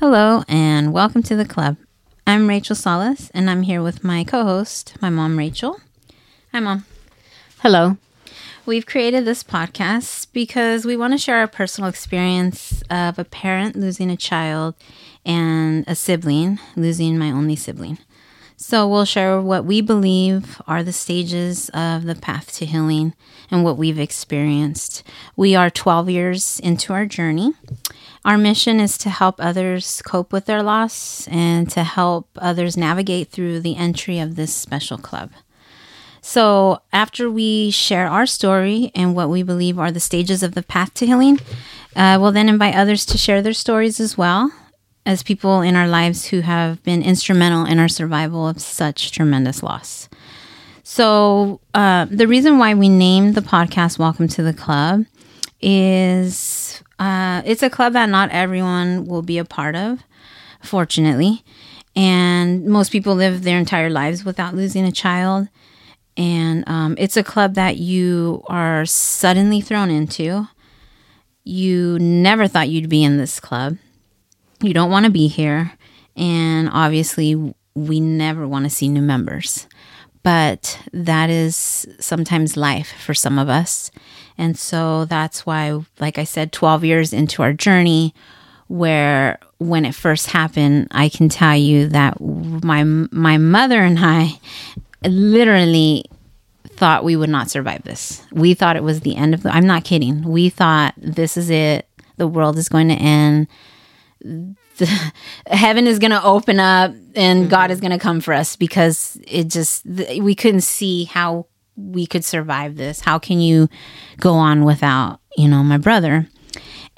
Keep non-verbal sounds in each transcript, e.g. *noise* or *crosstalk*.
Hello, and welcome to the club. I'm Rachel Salas, and I'm here with my co host, my mom, Rachel. Hi, mom. Hello. We've created this podcast because we want to share our personal experience of a parent losing a child and a sibling losing my only sibling. So, we'll share what we believe are the stages of the path to healing and what we've experienced. We are 12 years into our journey. Our mission is to help others cope with their loss and to help others navigate through the entry of this special club. So, after we share our story and what we believe are the stages of the path to healing, uh, we'll then invite others to share their stories as well as people in our lives who have been instrumental in our survival of such tremendous loss. So, uh, the reason why we named the podcast Welcome to the Club is uh, it's a club that not everyone will be a part of, fortunately. And most people live their entire lives without losing a child. And um, it's a club that you are suddenly thrown into. You never thought you'd be in this club. You don't want to be here. And obviously, we never want to see new members. But that is sometimes life for some of us. And so that's why, like I said, 12 years into our journey, where when it first happened, I can tell you that my my mother and I literally thought we would not survive this. We thought it was the end of the I'm not kidding. We thought this is it. The world is going to end. The, *laughs* heaven is going to open up and mm-hmm. God is going to come for us because it just we couldn't see how we could survive this. How can you go on without, you know, my brother?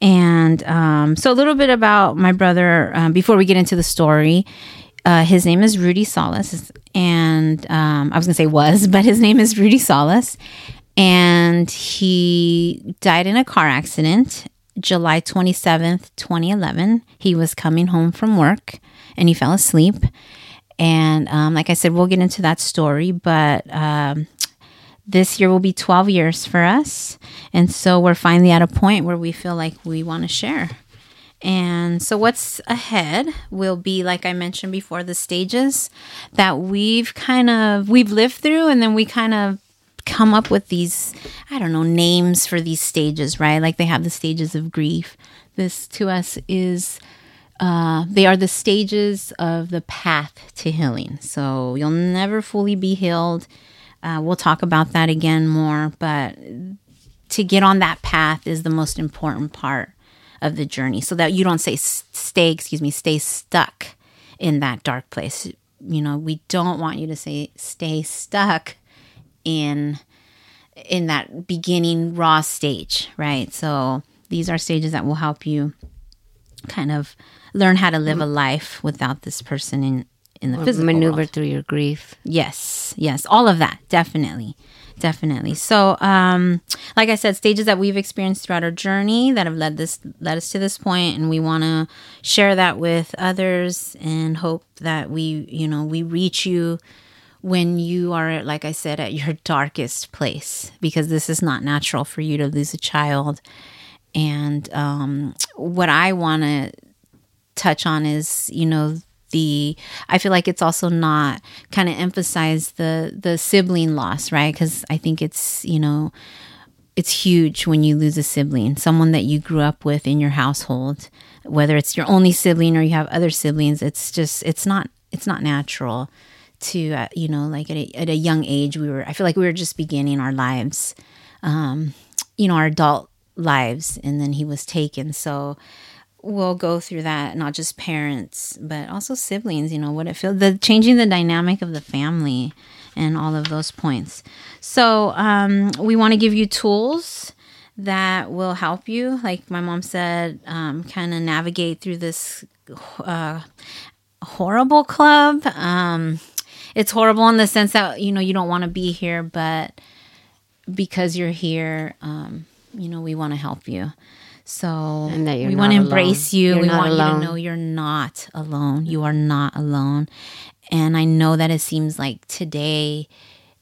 And um, so, a little bit about my brother um, before we get into the story. Uh, his name is Rudy Solis, and um, I was gonna say was, *laughs* but his name is Rudy Solis, and he died in a car accident July 27th, 2011. He was coming home from work and he fell asleep. And um, like I said, we'll get into that story, but um, this year will be 12 years for us. And so we're finally at a point where we feel like we want to share. And so what's ahead will be like I mentioned before the stages that we've kind of we've lived through and then we kind of come up with these I don't know names for these stages, right? Like they have the stages of grief. This to us is uh, they are the stages of the path to healing. So you'll never fully be healed uh, we'll talk about that again more, but to get on that path is the most important part of the journey so that you don't say stay, excuse me, stay stuck in that dark place. You know, we don't want you to say stay stuck in in that beginning raw stage, right? So these are stages that will help you kind of learn how to live a life without this person in in the or physical maneuver world. through your grief. Yes, yes, all of that, definitely, definitely. So, um, like I said, stages that we've experienced throughout our journey that have led this led us to this point, and we want to share that with others and hope that we, you know, we reach you when you are, like I said, at your darkest place, because this is not natural for you to lose a child. And um, what I want to touch on is, you know, the I feel like it's also not kind of emphasize the the sibling loss, right? Cuz I think it's, you know, it's huge when you lose a sibling, someone that you grew up with in your household, whether it's your only sibling or you have other siblings, it's just it's not it's not natural to uh, you know, like at a, at a young age we were I feel like we were just beginning our lives. Um, you know, our adult lives and then he was taken. So we'll go through that not just parents but also siblings you know what it feels the changing the dynamic of the family and all of those points so um, we want to give you tools that will help you like my mom said um, kind of navigate through this uh, horrible club um, it's horrible in the sense that you know you don't want to be here but because you're here um, you know we want to help you so we want to embrace you. You're we want alone. you to know you're not alone. You are not alone. And I know that it seems like today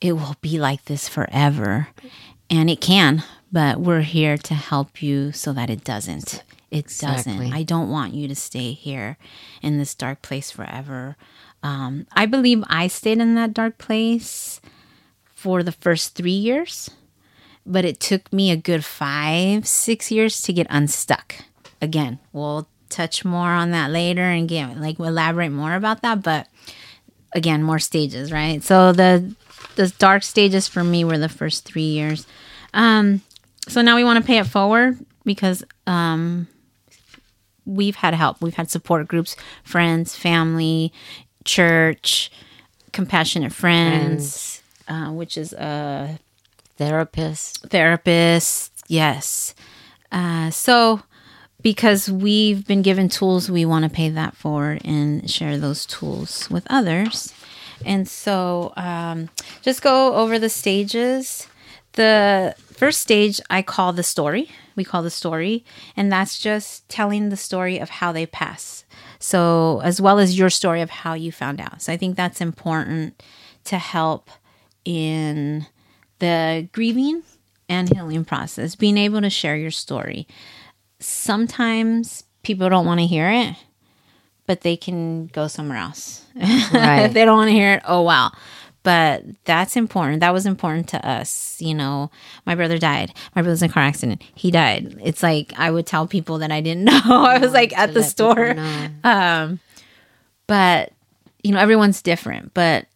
it will be like this forever. And it can, but we're here to help you so that it doesn't. It Exactly. doesn't. I don't want you to stay here in this dark place forever. Um, I believe I stayed in that dark place for the first three years, but it took me a good five, six years to get unstuck. Again, we'll touch more on that later and get like elaborate more about that, but again, more stages, right? So the the dark stages for me were the first three years. Um, so now we want to pay it forward because um, we've had help. We've had support groups, friends, family, church, compassionate friends, Uh, which is a Therapist. therapist. Yes. Uh, so because we've been given tools, we want to pay that forward and share those tools with others. And so um, just go over the stages. The first stage I call the story. We call the story, and that's just telling the story of how they pass. So, as well as your story of how you found out. So, I think that's important to help in the grieving and healing process, being able to share your story. Sometimes people don't want to hear it, but they can go somewhere else. *laughs* Right. if they don't want to hear it, oh wow. But that's important. That was important to us. You know, my brother died. My brother's in a car accident. He died. It's like I would tell people that I didn't *laughs* know. I was like at the store. Um, but you know, everyone's different. But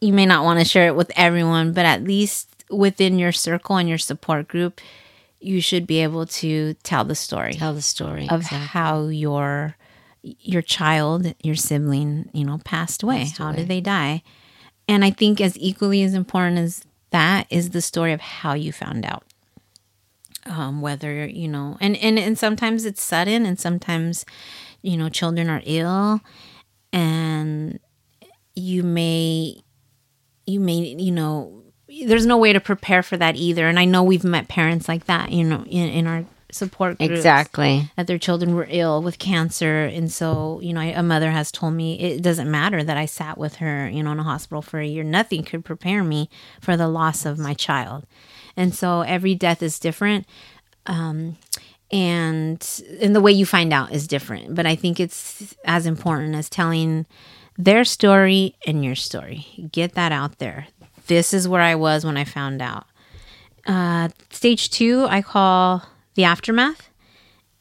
you may not want to share it with everyone, but at least within your circle and your support group, you should be able to tell the story Tell the story. of how your your child, your sibling, you know, passed away. how did they die? And I think as equally as important as that is the story of how you found out. Um, whether you know, and and and sometimes it's sudden, and sometimes you know, children are ill, and you may you may you know there's no way to prepare for that either and i know we've met parents like that you know in, in our support groups Exactly. that their children were ill with cancer. And so you know a mother has told me it doesn't matter that i sat with her you know in a hospital for a year. Nothing could prepare me for the loss of my child. And so every death is different. Um, and and the way you find out is different. But i think it's as important as telling their story and your story. Get that out there. This is where i was when i found out. Uh, stage two i call the aftermath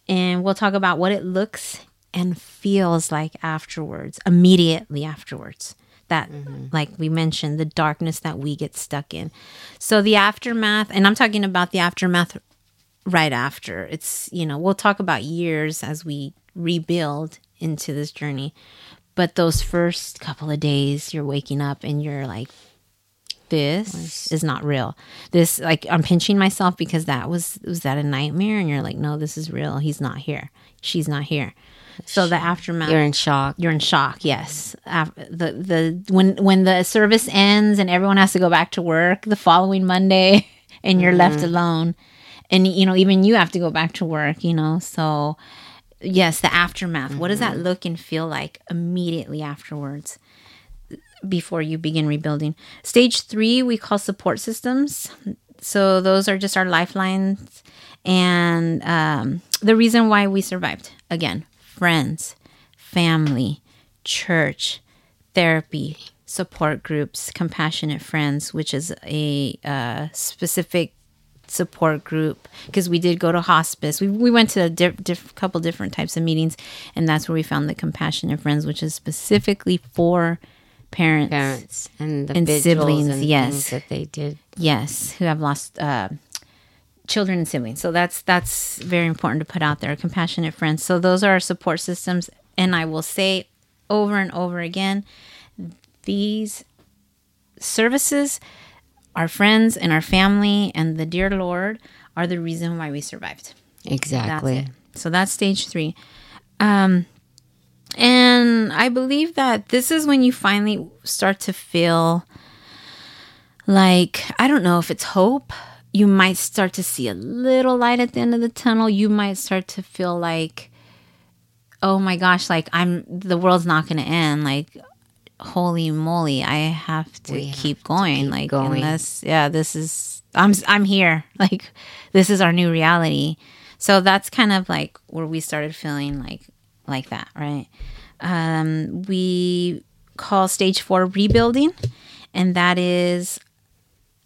and we'll talk about what it looks and feels like afterwards immediately afterwards that mm-hmm. like we mentioned the darkness that we get stuck in. So the aftermath and i'm talking about the aftermath right after. It's you know we'll talk about years as we rebuild into this journey but those first couple of days you're waking up and you're like this is not real. This like i'm pinching myself because that was was that a nightmare? And you're like no this is real. He's not here. She's not here. So the aftermath You're in shock. you're in shock yes. Af- the the when when the service ends and everyone has to go back to work the following monday *laughs* and you're left mm-hmm. alone. And you know even you have to go back to work you know? So yes the aftermath. What does that mm-hmm. look and feel like immediately afterwards before you begin rebuilding. Stage three we call support systems. So those are just our lifelines. And um, the reason why we survived again friends family church therapy support groups compassionate friends which is a uh, specific support group because we did go to hospice. We, we went to a diff, diff, couple different types of meetings and that's where we found the compassionate friends which is specifically for parents, Parents and the And siblings, and yes. that they did. yes who have lost uh, children and siblings so that's that's very important to put out there compassionate friends so those are our support systems and i will say over and over again these services our friends and our family and the dear lord are the reason why we survived that's Exactly. it. So that's stage three. Um, and I believe that this is when you finally start to feel like, I don't know if it's hope. You might start to see a little light at the end of the tunnel. You might start to feel like, oh my gosh, like I'm, the world's not going to end. Like, holy moly, I have to We have keep going. keep like, going. unless, yeah, this is, I'm, I'm here. *laughs* Like, this is our new reality. So that's kind of like where we started feeling like like that, right? Um, we call stage four rebuilding, and that is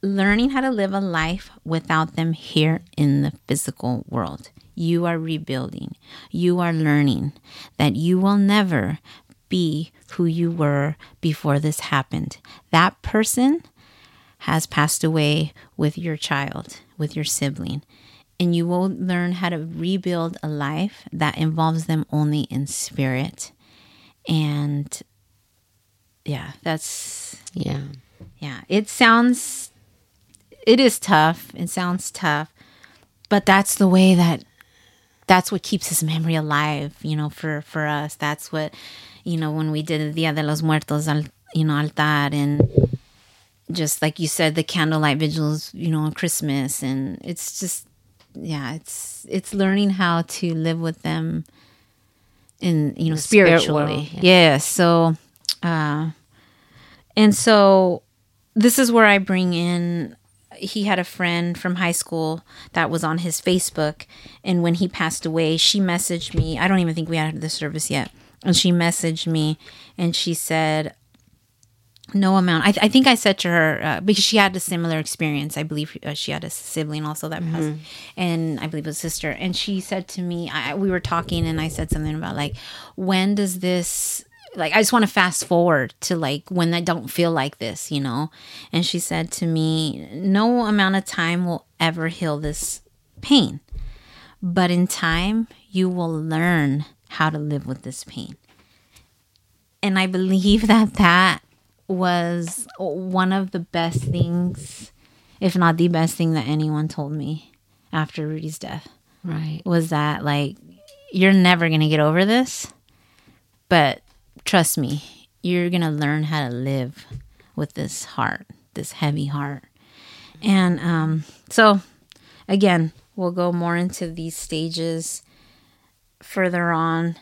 learning how to live a life without them here in the physical world. You are rebuilding. You are learning that you will never be who you were before this happened. That person has passed away with your child, with your sibling. And you will learn how to rebuild a life that involves them only in spirit. And yeah, that's Yeah. yeah, it sounds, it is tough. It sounds tough, but that's the way that, that's what keeps his memory alive, you know, for, for us. That's what, you know, when we did the Dia de los Muertos, al, you know, altar and just like you said, the candlelight vigils, you know, on Christmas. And it's just, yeah, it's, it's learning how to live with them in, you know, The spiritually. world, yeah. yeah. So, uh, and so this is where I bring in he had a friend from high school that was on his Facebook and when he passed away she messaged me I don't even think we had the service yet and she messaged me and she said no amount. I, I think I said to her uh, because she had a similar experience. I believe uh, she had a sibling also that passed. And I believe it was a sister. And she said to me I, we were talking and I said something about like when does this like I just want to fast forward to like when I don't feel like this, you know. And she said to me, "No amount of time will ever heal this pain, but in time you will learn how to live with this pain." And I believe *laughs* that that was one of the best things, if not the best thing that anyone told me after Rudy's death. Right. was that like you're never going to get over this but trust me you're going to learn how to live with this heart this heavy heart. And um so again we'll go more into these stages further on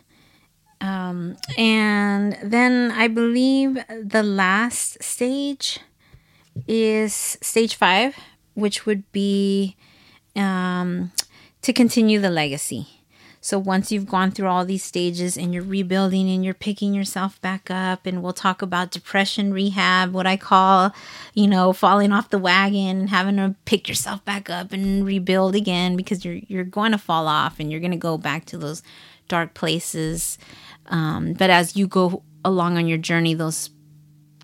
um and then i believe the last stage is stage 5 which would be um to continue the legacy. So once you've gone through all these stages and you're rebuilding and you're picking yourself back up and we'll talk about depression rehab, what I call, you know, falling off the wagon having to pick yourself back up and rebuild again because you're you're going to fall off and you're going to go back to those dark places. Um, but as you go along on your journey, those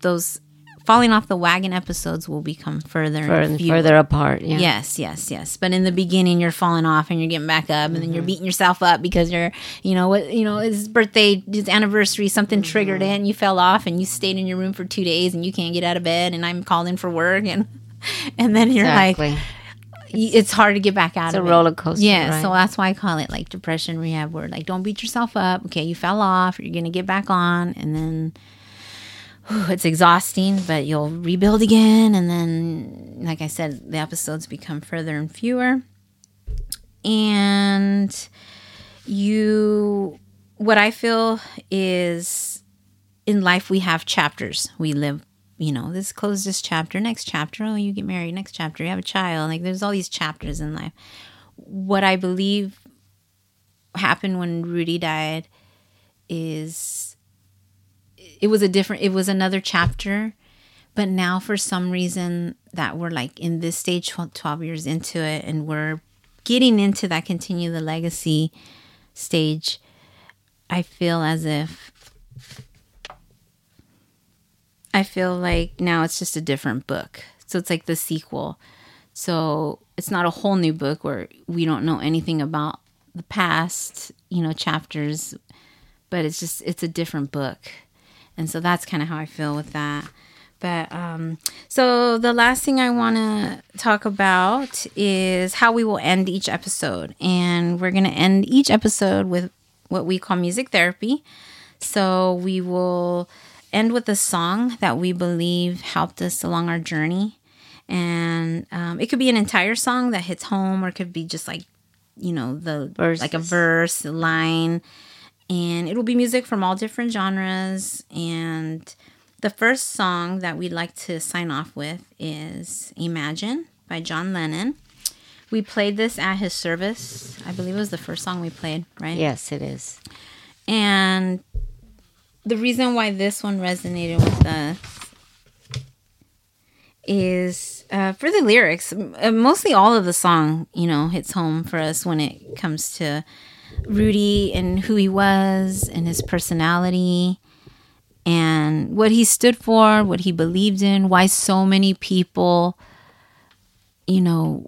those falling off the wagon episodes will become further and Further, apart. Yeah. Yes, yes, yes. But in the beginning, you're falling off and you're getting back up, and then you're beating yourself up because you're, you know, what, you know, his birthday, his anniversary, something triggered it, and you fell off, and you stayed in your room for two days, and you can't get out of bed, and I'm calling for work, and *laughs* and then you're Exactly. like, y- it's hard to get back out it's a of it. roller coaster. Yeah, right? so that's why I call it like depression rehab. Where like, don't beat yourself up. Okay, you fell off. You're gonna get back on, and then whew, it's exhausting, but you'll rebuild again. And then, like I said, the episodes become further and fewer. And you, what I feel is in life we have chapters. We live, you know, this close this chapter, next chapter. Oh, you get married, next chapter, you have a child. Like there's all these chapters in life. What I believe happened when Rudy died is it was a different it was another chapter but now for some reason that we're like in this stage 12, 12 years into it and we're getting into that continue the legacy stage i feel as if i feel like now it's just a different book. So it's like the sequel. So it's not a whole new book where we don't know anything about the past you know chapters but it's just it's a different book. And so that's kind of how i feel with that. But um so the last thing i want to talk about is how we will end each episode. And we're going to end each episode with what we call music therapy. So we will end with a song that we believe helped us along our journey and um, it could be an entire song that hits home or it could be just like you know the Verses. like a verse a line and it will be music from all different genres and the first song that we'd like to sign off with is imagine by john lennon we played this at his service. I believe it was the first song we played, right? Yes, it is. And the reason why this one resonated with us is uh, for the lyrics. Uh, Mostly all of the song, you know, hits home for us when it comes to Rudy and who he was and his personality and what he stood for, what he believed in, why so many people, you know,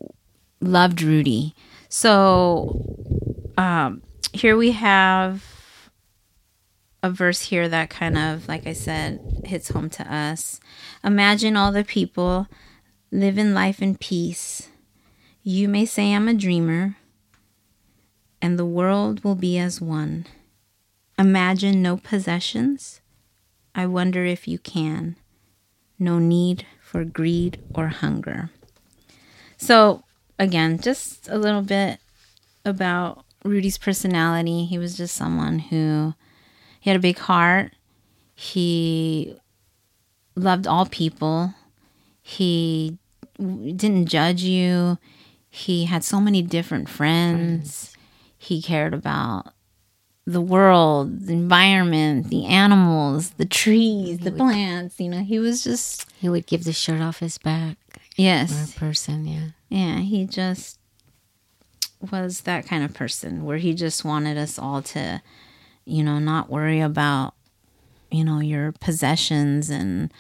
loved Rudy. So um, here we have a verse here that kind of, like I said, hits home to us. Imagine all the people living life in peace. You may say I'm a dreamer, and the world will be as one. Imagine no possessions. I wonder if you can. No need for greed or hunger. So, again, just a little bit about Rudy's personality. He was just someone who he had a big heart. He loved all people. He didn't judge you. He had so many different friends. He cared about the world, the environment, the animals, the trees, the plants. You know, he was just, He would give the shirt off his back. Yes. a person, yeah. Yeah, he just was that kind of person where he just wanted us all to, you know, not worry about, you know, your possessions and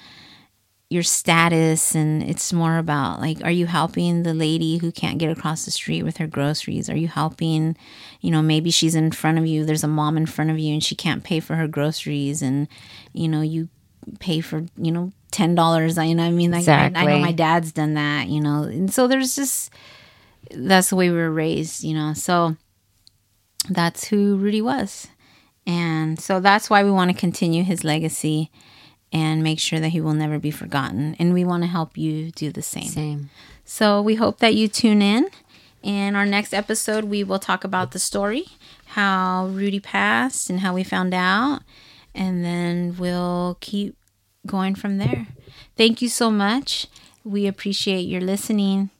your status. And it's more about like, are you helping the lady who can't get across the street with her groceries? Are you helping, you know, maybe she's in front of you, there's a mom in front of you and she can't pay for her groceries and, you know, you pay for, you know, ten dollars. You know, I mean, like I, I know my dad's done that. You know, and so there's just that's the way we were raised. You know, so that's who Rudy was, and so that's why we want to continue his legacy and make sure that he will never be forgotten. And we want to help you do the same. Same. So we hope that you tune in. In our next episode, we will talk about the story, how Rudy passed, and how we found out. And then we'll keep going from there. Thank you so much. We appreciate your listening.